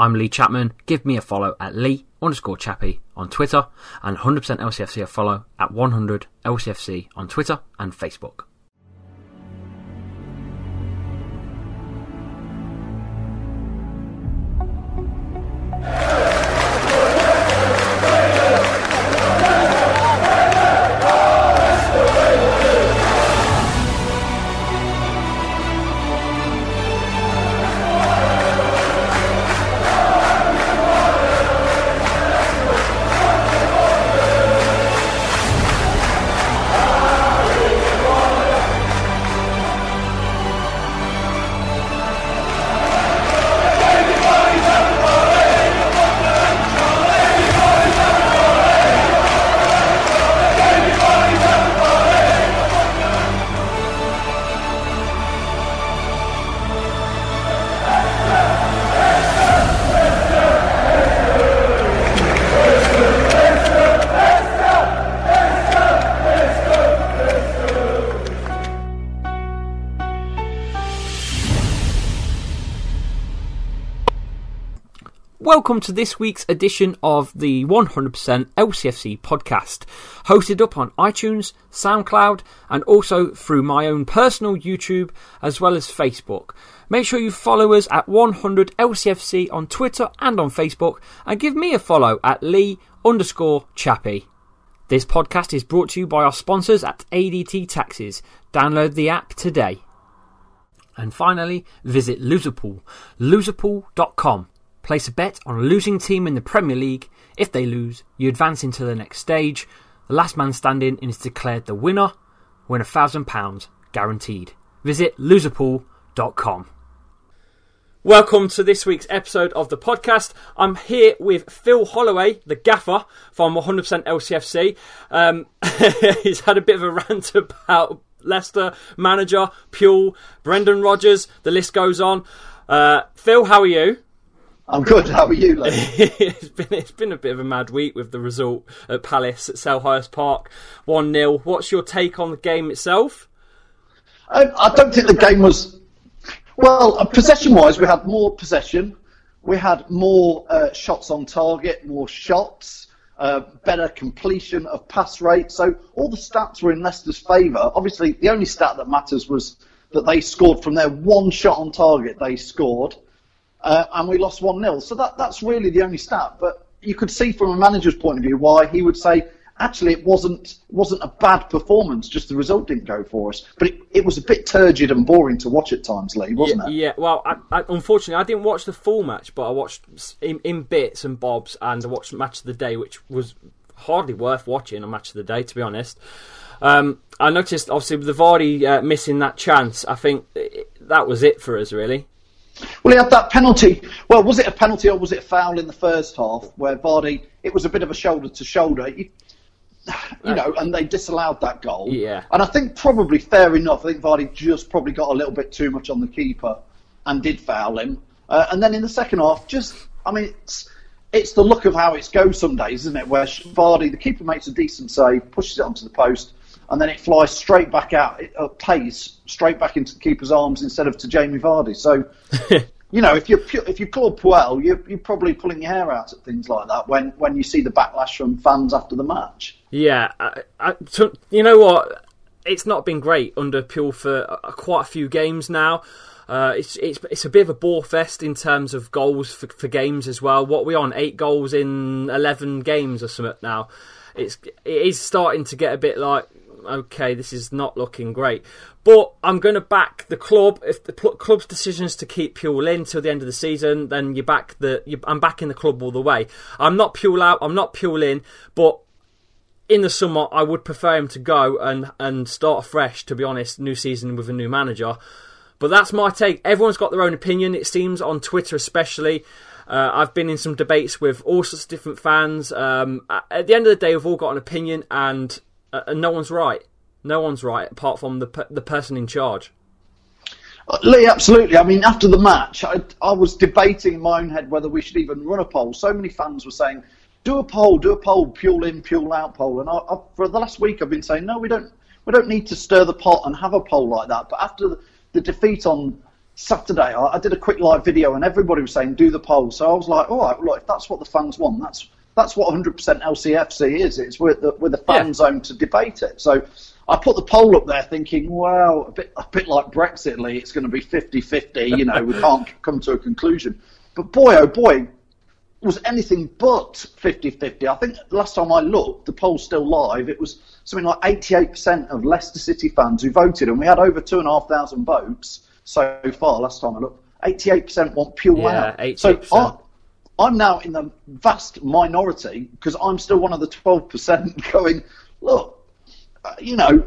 I'm Lee Chapman. Give me a follow at Lee underscore Chappie on Twitter and 100% LCFC a follow at 100 LCFC on Twitter and Facebook. Welcome to this week's edition of the 100% LCFC podcast, hosted up on iTunes, SoundCloud, and also through my own personal YouTube as well as Facebook. Make sure you follow us at 100 LCFC on Twitter and on Facebook, and give me a follow at Lee underscore Chappie. This podcast is brought to you by our sponsors at ADT Taxis. Download the app today. And finally, visit Loserpool, loserpool.com. Place a bet on a losing team in the Premier League. If they lose, you advance into the next stage. The last man standing is declared the winner. Win a thousand pounds guaranteed. Visit loserpool.com. Welcome to this week's episode of the podcast. I'm here with Phil Holloway, the gaffer from 100% LCFC. Um, he's had a bit of a rant about Leicester manager, Puel, Brendan Rodgers. The list goes on. Uh, Phil, how are you? I'm good. How are you, Lee? it's been it's been a bit of a mad week with the result at Palace at Selhurst Park, one 0 What's your take on the game itself? I, I don't think the game was well. Uh, possession-wise, we had more possession. We had more uh, shots on target, more shots, uh, better completion of pass rate. So all the stats were in Leicester's favour. Obviously, the only stat that matters was that they scored from their one shot on target. They scored uh, and we lost 1 0. So that, that's really the only stat. But you could see from a manager's point of view why he would say, actually, it wasn't wasn't a bad performance, just the result didn't go for us. But it, it was a bit turgid and boring to watch at times, Lee, wasn't yeah, it? Yeah, well, I, I, unfortunately, I didn't watch the full match, but I watched in, in bits and bobs, and I watched Match of the Day, which was hardly worth watching a Match of the Day, to be honest. Um, I noticed, obviously, with the Vardy uh, missing that chance, I think it, that was it for us, really. Well, he had that penalty. Well, was it a penalty or was it a foul in the first half where Vardy? It was a bit of a shoulder to shoulder. You, you know, and they disallowed that goal. Yeah. And I think probably fair enough. I think Vardy just probably got a little bit too much on the keeper and did foul him. Uh, and then in the second half, just I mean, it's it's the look of how it goes some days, isn't it? Where Vardy, the keeper makes a decent save, pushes it onto the post, and then it flies straight back out at pace, straight back into the keeper's arms instead of to Jamie Vardy. So you know, if you're if you're Claude Puel, you're, you're probably pulling your hair out at things like that when, when you see the backlash from fans after the match. Yeah, I, I, so, you know what? It's not been great under Puel for uh, quite a few games now. Uh, it's it's it's a bit of a bore fest in terms of goals for, for games as well. What are we on eight goals in eleven games or something now? It's it is starting to get a bit like okay, this is not looking great. But I'm going to back the club. If the club's decisions to keep Puel in till the end of the season, then you back the. You, I'm backing the club all the way. I'm not Puel out. I'm not Puel in. But in the summer, I would prefer him to go and and start afresh. To be honest, new season with a new manager. But that's my take. Everyone's got their own opinion. It seems on Twitter, especially. Uh, I've been in some debates with all sorts of different fans. Um, at the end of the day, we've all got an opinion, and uh, and no one's right. No one's right apart from the the person in charge. Uh, Lee, absolutely. I mean, after the match, I, I was debating in my own head whether we should even run a poll. So many fans were saying, "Do a poll, do a poll, Puel in, Puel out poll." And I, I, for the last week, I've been saying, "No, we don't. We don't need to stir the pot and have a poll like that." But after the, the defeat on Saturday, I, I, did a quick live video, and everybody was saying, "Do the poll." So I was like, "All right, look, if that's what the fans want, that's that's what 100% LCFC is. It's with the with the fan yeah. zone to debate it." So I put the poll up there thinking, well, a bit, a bit like Brexit, Lee, it's going to be 50 50. You know, we can't come to a conclusion. But boy, oh boy, was anything but 50 50. I think last time I looked, the poll's still live, it was something like 88% of Leicester City fans who voted, and we had over 2,500 votes so far last time I looked. 88% want Puel yeah, out. 88%. So I, I'm now in the vast minority because I'm still one of the 12% going, look, uh, you know,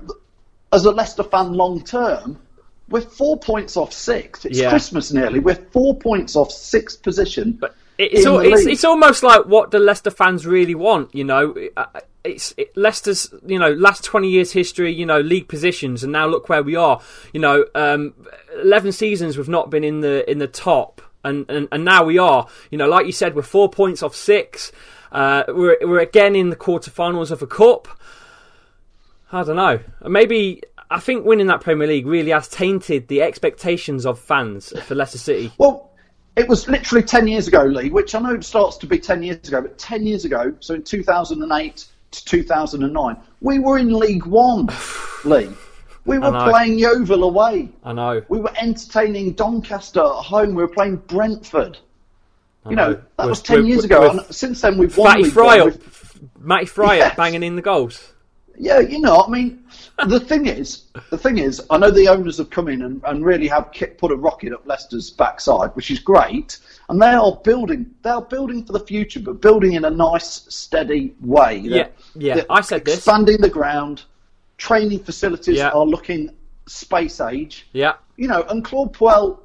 as a Leicester fan long term, we're four points off sixth. It's yeah. Christmas nearly. We're four points off sixth position. But it's, all, it's, it's, almost like what the Leicester fans really want. You know, it's it, Leicester's you know last twenty years history. You know, league positions, and now look where we are. You know, um, eleven seasons we've not been in the in the top, and, and and now we are. You know, like you said, we're four points off six. Uh, we're we're again in the quarterfinals of a cup. I don't know. Maybe I think winning that Premier League really has tainted the expectations of fans for Leicester City. Well, it was literally 10 years ago, Lee, which I know starts to be 10 years ago, but 10 years ago, so in 2008 to 2009, we were in League One, Lee. We were playing Yeovil away. I know. We were entertaining Doncaster at home. We were playing Brentford. You know, know, that was 10 years ago. And since then, we've won. Matty Fry, Matty Fry yes. banging in the goals. Yeah, you know, I mean, the thing is, the thing is, I know the owners have come in and, and really have put a rocket up Leicester's backside, which is great, and they are building, they are building for the future, but building in a nice, steady way. Yeah, yeah. I said this. Expanding the ground, training facilities yeah. are looking space age. Yeah. You know, and Claude Puel.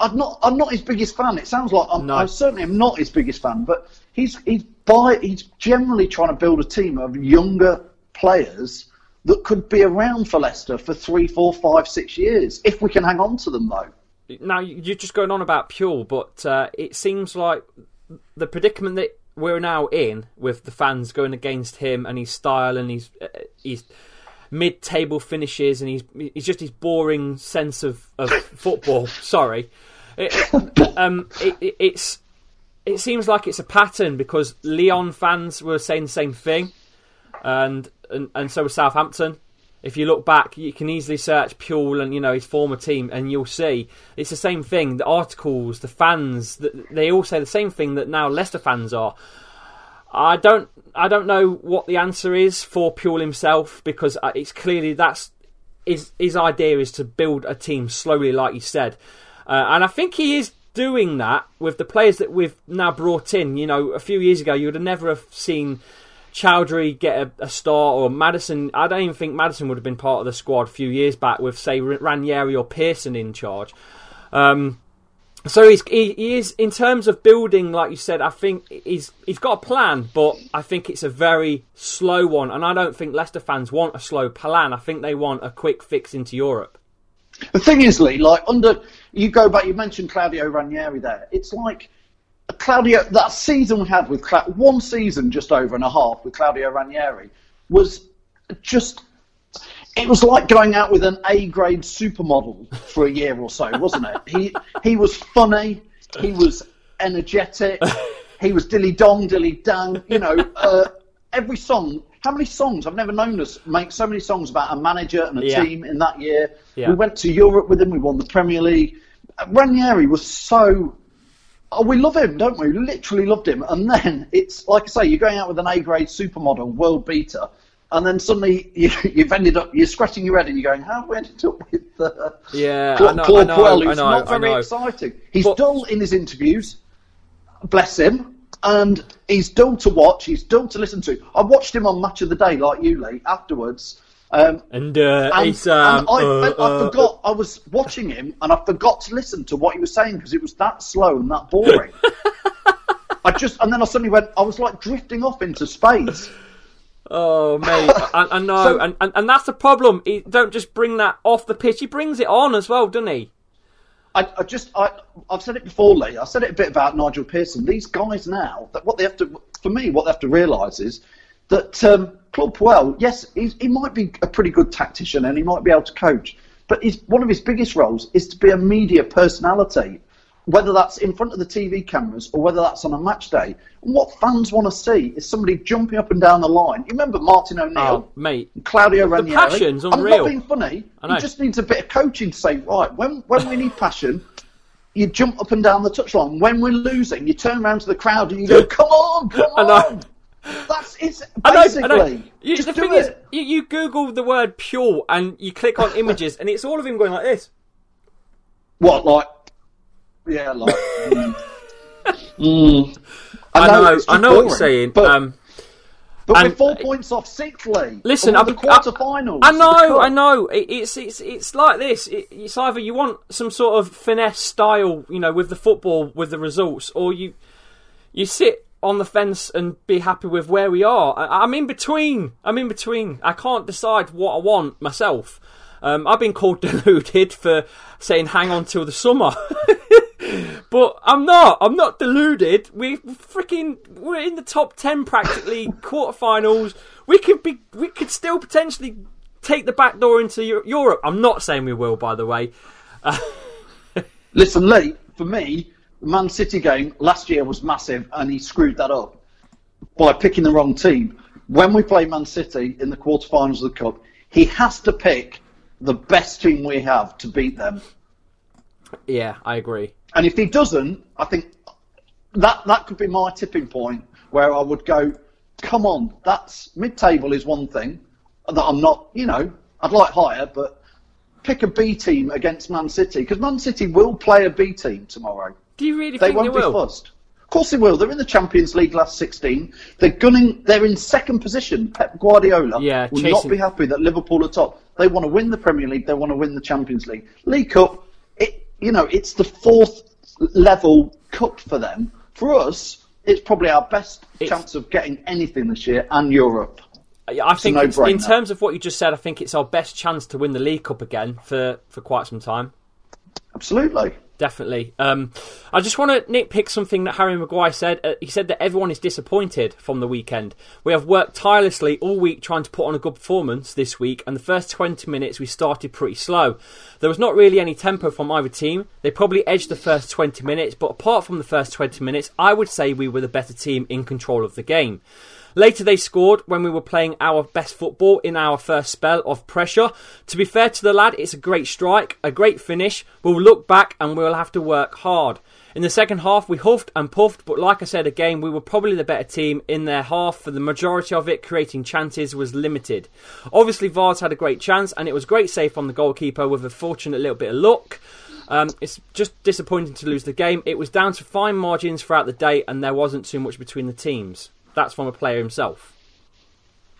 I'm not. I'm not his biggest fan. It sounds like I'm, no. I certainly am not his biggest fan. But he's he's by he's generally trying to build a team of younger players that could be around for Leicester for three, four, five, six years if we can hang on to them, though. Now you're just going on about Puel, but uh, it seems like the predicament that we're now in with the fans going against him and his style and his uh, his mid-table finishes and he's he's just his boring sense of, of football. Sorry, it, um, it, it, it's it seems like it's a pattern because Lyon fans were saying the same thing and and, and so was Southampton. If you look back, you can easily search Puel and you know his former team, and you'll see it's the same thing. The articles, the fans, they all say the same thing that now Leicester fans are. I don't, I don't know what the answer is for Puel himself because uh, it's clearly that's his his idea is to build a team slowly, like you said, uh, and I think he is doing that with the players that we've now brought in. You know, a few years ago, you would have never have seen Choudhury get a, a start or Maddison. I don't even think Maddison would have been part of the squad a few years back with, say, Ranieri or Pearson in charge. Um, so he's, he, he, is in terms of building, like you said. I think he's he's got a plan, but I think it's a very slow one, and I don't think Leicester fans want a slow plan. I think they want a quick fix into Europe. The thing is, Lee, like under you go back, you mentioned Claudio Ranieri there. It's like Claudio, that season we had with Cla- one season just over and a half with Claudio Ranieri was just it was like going out with an A grade supermodel for a year or so, wasn't it? He he was funny, he was energetic, he was dilly dong, dilly dang. You know, uh, every song. How many songs? I've never known us make so many songs about a manager and a Yeah. team in that year. Yeah. We went to Europe with him. We won the Premier League. Ranieri was so. Oh, we love him, don't we? We literally loved him. And then it's like I say, you're going out with an A-grade supermodel, world beater, and then suddenly you, you've ended up you're scratching your head and you're going, "How have we ended up with uh, Yeah, Cla- I know, Claude I know, Puel, I who's know, not I very exciting. He's But- dull in his interviews. Bless him. And he's dull to watch. He's dull to listen to. I watched him on Match of the Day, like you, Lee, afterwards. Um, And, uh, and, it's um, and I, uh, I, I uh, forgot. I was watching him, and I forgot to listen to what he was saying because it was that slow and that boring. I just, and then I suddenly went. I was like drifting off into space. Oh mate, I, I know, So- and, and and that's the problem. He don't just bring that off the pitch; he brings it on as well, doesn't he? I, I just, I, I've said it before, Lee. I said it a bit about Nigel Pearson. These guys now, that what they have to, for me, what they have to realise is that um, Claude Puel, yes, he's, he might be a pretty good tactician and he might be able to coach, but his, one of his biggest roles is to be a media personality, whether that's in front of the TV cameras or whether that's on a match day. And what fans want to see is somebody jumping up and down the line. You remember Martin O'Neill? Oh, mate. Claudio Ranieri. passion's unreal. I'm not being funny. He just needs a bit of coaching to say, right, when when we need passion, you jump up and down the touchline. When we're losing, you turn around to the crowd and you go, come on, come on. That's it's I know, basically. I know. You, just the thing it. is, you, you Google the word Puel and you click on images, and it's all of him going like this. what like? Yeah, like. mm. Mm. I know, I just know what you're saying. But, um, but and- we're four points off sixth, Lee. Listen, I've the been- I- quarterfinals. I know. I know. It, it's it's it's like this. It, it's either you want some sort of finesse style, you know, with the football, with the results, or you you sit on the fence and be happy with where we are. I, I'm in between. I'm in between. I can't decide what I want myself. Um, I've been called deluded for saying hang on till the summer. But I'm not. I'm not deluded. We freaking we're in the top ten practically quarterfinals. We could be. We could still potentially take the back door into Europe. I'm not saying we will, by the way. Listen, Lee, for me, Man City game last year was massive, and he screwed that up by picking the wrong team. When we play Man City in the quarterfinals of the Cup, he has to pick the best team we have to beat them. Yeah, I agree. And if he doesn't, I think that that could be my tipping point where I would go, come on, that's mid-table is one thing that I'm not, you know, I'd like higher, but pick a B team against Man City because Man City will play a B team tomorrow. Do you really think They think won't they be will? fussed. Of course they will. They're in the Champions League last 16. They're gunning. They're in second position. Pep Guardiola Yeah, will not be happy that Liverpool are top. They want to win the Premier League. They want to win the Champions League. League Cup. It you know it's the fourth level cup for them. For us, it's probably our best It's- chance of getting anything this year and Europe. I I think in terms of what you just said, I think it's our best chance to win the League Cup again for, for quite some time. Absolutely. Definitely. Um, I just want to nitpick something that Harry Maguire said. Uh, he said that everyone is disappointed from the weekend. We have worked tirelessly all week trying to put on a good performance this week, and the first 20 minutes we started pretty slow. There was not really any tempo from either team. They probably edged the first 20 minutes, but apart from the first 20 minutes, I would say we were the better team in control of the game. Later, they scored when we were playing our best football in our first spell of pressure. To be fair to the lad, it's a great strike, a great finish. We'll look back and we'll have to work hard. In the second half, we huffed and puffed, but like I said again, we were probably the better team in their half. For the majority of it, creating chances was limited. Obviously, Vars had a great chance, and it was great save from the goalkeeper with a fortunate little bit of luck. Um, it's just disappointing to lose the game. It was down to fine margins throughout the day, and there wasn't too much between the teams. That's from a player himself.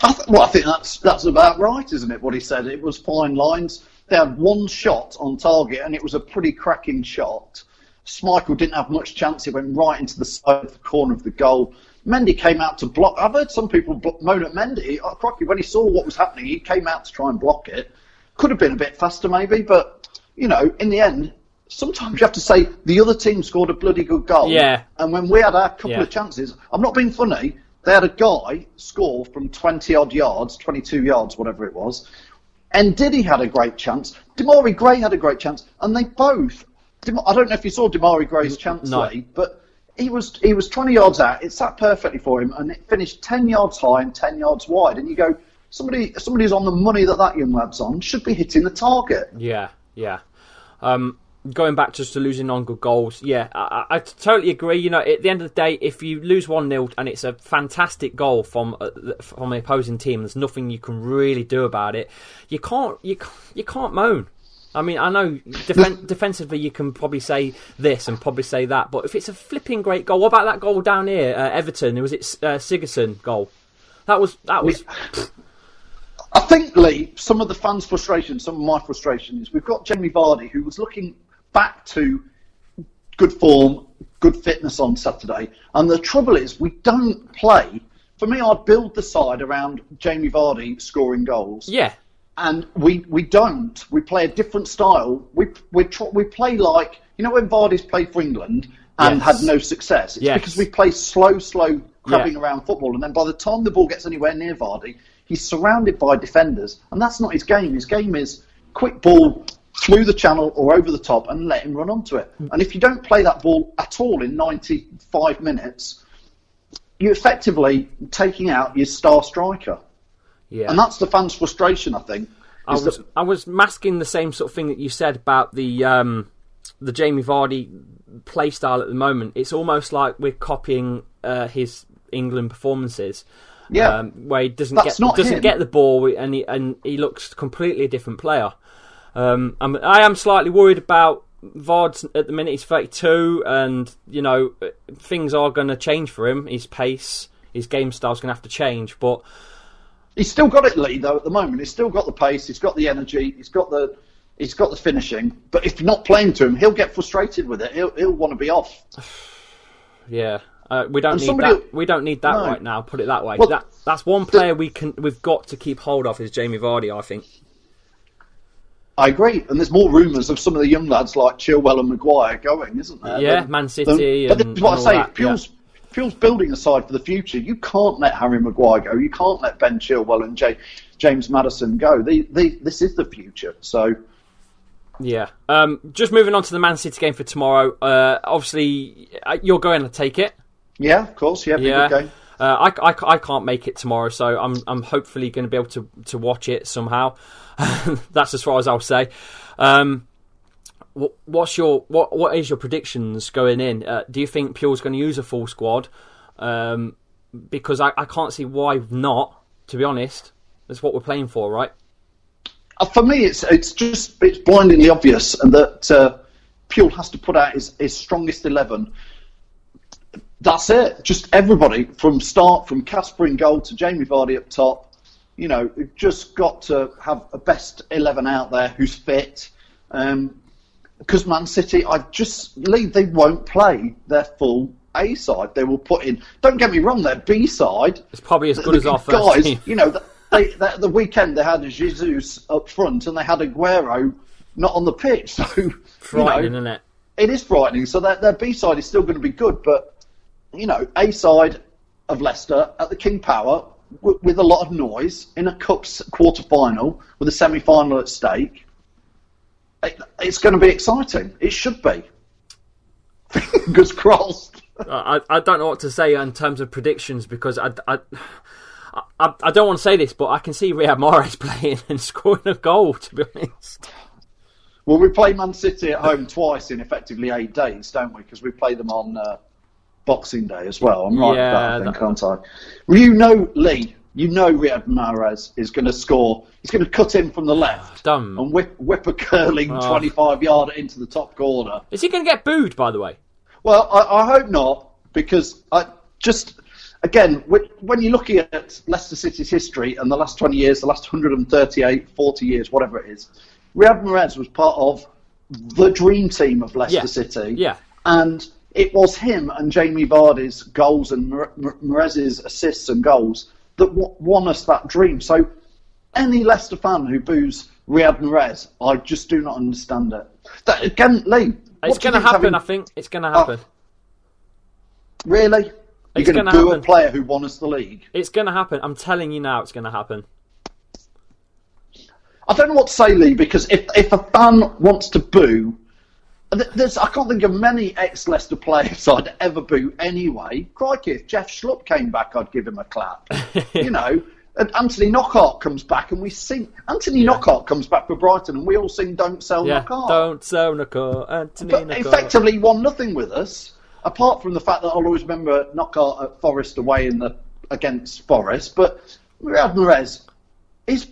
I th- well, I think that's that's about right, isn't it? What he said. It was fine lines. They had one shot on target, and it was a pretty cracking shot. Schmeichel didn't have much chance. He went right into the side of the corner of the goal. Mendy came out to block. I've heard some people moan at Mendy. Oh, crocky, when he saw what was happening, he came out to try and block it. Could have been a bit faster, maybe, but you know, in the end, sometimes you have to say the other team scored a bloody good goal. Yeah. And when we had our couple Yeah. of chances, I'm not being funny. They had a guy score from 20 odd yards, 22 yards, whatever it was. And Diddy had a great chance. Demarai Gray had a great chance, and they both. Dem- I don't know if you saw Demarai Gray's chance, No. Lee, but he was he was 20 yards out. It sat perfectly for him, and it finished 10 yards high and 10 yards wide. And you go, somebody somebody who's on the money that that young lad's on should be hitting the target. Yeah, yeah. Um, going back just to losing on good goals, yeah, I, I totally agree. You know, at the end of the day, if you lose one 0 and it's a fantastic goal from uh, from the opposing team, there's nothing you can really do about it. You can't you you can't moan. I mean, I know defen- defensively you can probably say this and probably say that, but if it's a flipping great goal, what about that goal down here, uh, Everton? Was it uh, Sigurdsson goal? That was that was I think, Lee, some of the fans' frustration, some of my frustration is we've got Jamie Vardy who was looking back to good form, good fitness on Saturday. And the trouble is, we don't play. For me, I'd build the side around Jamie Vardy scoring goals. yeah, And we, we don't. We play a different style. We, we, tr- we play like, you know, when Vardy's played for England and Yes. had no success, it's Yes. because we play slow, slow, crabbing Yeah. around football. And then by the time the ball gets anywhere near Vardy, he's surrounded by defenders. And that's not his game. His game is quick ball through the channel or over the top and let him run onto it. Mm. And if you don't play that ball at all in 95 minutes, you're effectively taking out your star striker. yeah. And that's the fans' frustration, I think. I was that- I was masking the same sort of thing that you said about the um, the Jamie Vardy play style at the moment. It's almost like we're copying uh, his England performances. Yeah. um, where he doesn't That's get doesn't him. get the ball and he and he looks completely a different player. Um, I'm, I am slightly worried about Vard at the minute. He's 32, and you know things are going to change for him. His pace, his game style's going to have to change. But He's still got it, Lee, though, at the moment. He's still got the pace, he's got the energy, he's got the he's got the finishing. But if you're not playing to him, he'll get frustrated with it. He'll he'll want to be off. Yeah, uh, we don't And need somebody- that. We don't need that No. right now. Put it that way. Well, that that's one player we can we've got to keep hold of is Jamie Vardy. I think. I agree. And there's more rumours of some of the young lads like Chilwell and Maguire going, isn't there? Yeah, Than- Man City than- but this is what I say. that, Puel's building a side for the future. You can't let Harry Maguire go. You can't let Ben Chilwell and J- James Maddison go. They, they, this is the future. So Yeah. Um, just moving on to the Man City game for tomorrow. Uh, obviously, uh, you're going to take it. yeah, of course, yeah, Yeah. Uh, I, I, I can't make it tomorrow, so I'm I'm hopefully going to be able to, to watch it somehow. That's as far as I'll say. Um, what, what's your what what is your predictions going in? Uh, do you think Puel's going to use a full squad? Um, because I, I can't see why not. To be honest, that's what we're playing for, right? Uh, for me, it's it's just it's blindingly obvious, and that uh, has to put out his, his strongest eleven. That's it. Just everybody from start from Kasper in goal to Jamie Vardy up top. You know, just got to have a best eleven out there who's fit. Um, because Man City, I just leave they won't play their full A side. They will put in. Don't get me wrong, their B side It's probably as good the as our first guys, team. you know, th- they, they, the weekend they had Jesus up front and they had Aguero not on the pitch. So Frightening, you know, isn't it? it is frightening. So their, their B side is still going to be good, but you know, A side of Leicester at the King Power w- with a lot of noise in a Cups quarter final with a semi final at stake. It, it's going to be exciting. It should be. Fingers crossed. I, I don't know what to say in terms of predictions because I, I, I, I don't want to say this, but I can see Riyad Mahrez playing and scoring a goal. To be honest, Well, we play Man City at home twice in effectively eight days, don't we? Because we play them on uh, Boxing Day as well. I'm right with that, Yeah, I think, that- aren't I? Well, you know, Lee, you know Riyad Mahrez is going to score. He's going to cut in from the left Dumb. and whip, whip a curling Oh. 25 yarder into the top corner. is he going to get booed? By the way, Well, I, I hope not, because I just again when you're looking at Leicester City's history and the last 20 years, the last 138, 40 years, whatever it is, Riyad Mahrez was part of the dream team of Leicester Yeah. City. Yeah. and it was him and Jamie Vardy's goals and Mar- assists and goals that won us that dream. So, any Leicester fan who boos Riyad Mahrez, I just do not understand it. That again, Lee. it's going to happen. I think it's going to happen. Oh, really? You're going to boo a player who won us the league? It's going to happen. I'm telling you now, it's going to happen. I don't know what to say, Lee, because if if a fan wants to boo, there's I can't think of many ex Leicester players I'd ever boo anyway. Crikey, if Jeff Schlupp came back, I'd give him a clap. you know, and Anthony Knockaert comes back and we sing. Anthony Knockaert comes back for Brighton and we all sing "Don't Sell Yeah, Knockaert." don't sell Knockaert, Anthony but Knockaert. effectively won nothing with us, apart from the fact that I'll always remember Knockaert at Forest away in the against Forest. But Riyad Mahrez is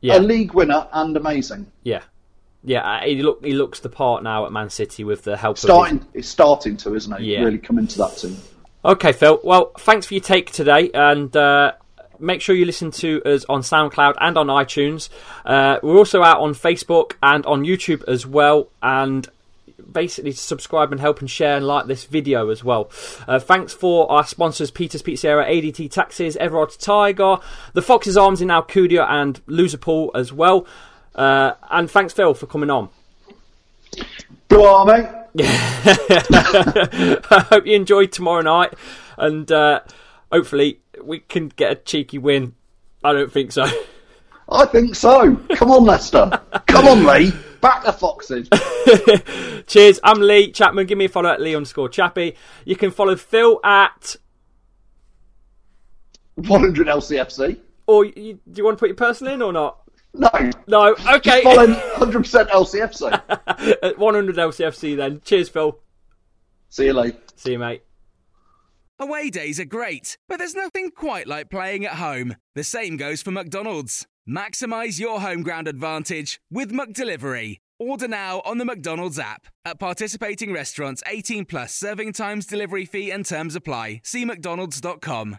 yeah, a league winner and amazing. yeah, yeah. He look he looks the part now at Man City with the help of his Starting, it's starting to, isn't it? Yeah. Really come into that team. Okay, Phil. Well, thanks for your take today, and uh, make sure you listen to us on SoundCloud and on iTunes. Uh, we're also out on Facebook and on YouTube as well, and basically subscribe and help and share and like this video as well. Uh, thanks for our sponsors: Peter's Pizzeria, ADT Taxis, Everard Tiger, the Fox's Arms in Alcudia, and Loserpool as well. Uh, and thanks, Phil, for coming on. Go on, mate. I hope you enjoyed tomorrow night, and uh, hopefully we can get a cheeky win. I don't think so. I think so. Come on, Leicester. Come on, Lee. Back the Foxes. Cheers. I'm Lee Chapman. Give me a follow at Lee underscore Chappy. You can follow Phil at, 100 LCFC. or you, do you want to put your personal in or not? No. No. Okay. Just follow 100% LCFC. at 100 LCFC then. Cheers, Phil. See you later. See you, mate. Away days are great, but there's nothing quite like playing at home. The same goes for McDonald's. Maximize your home ground advantage with McDelivery. Order now on the McDonald's app. At participating restaurants, 18 plus serving times, delivery fee, and terms apply. See McDonald's.com.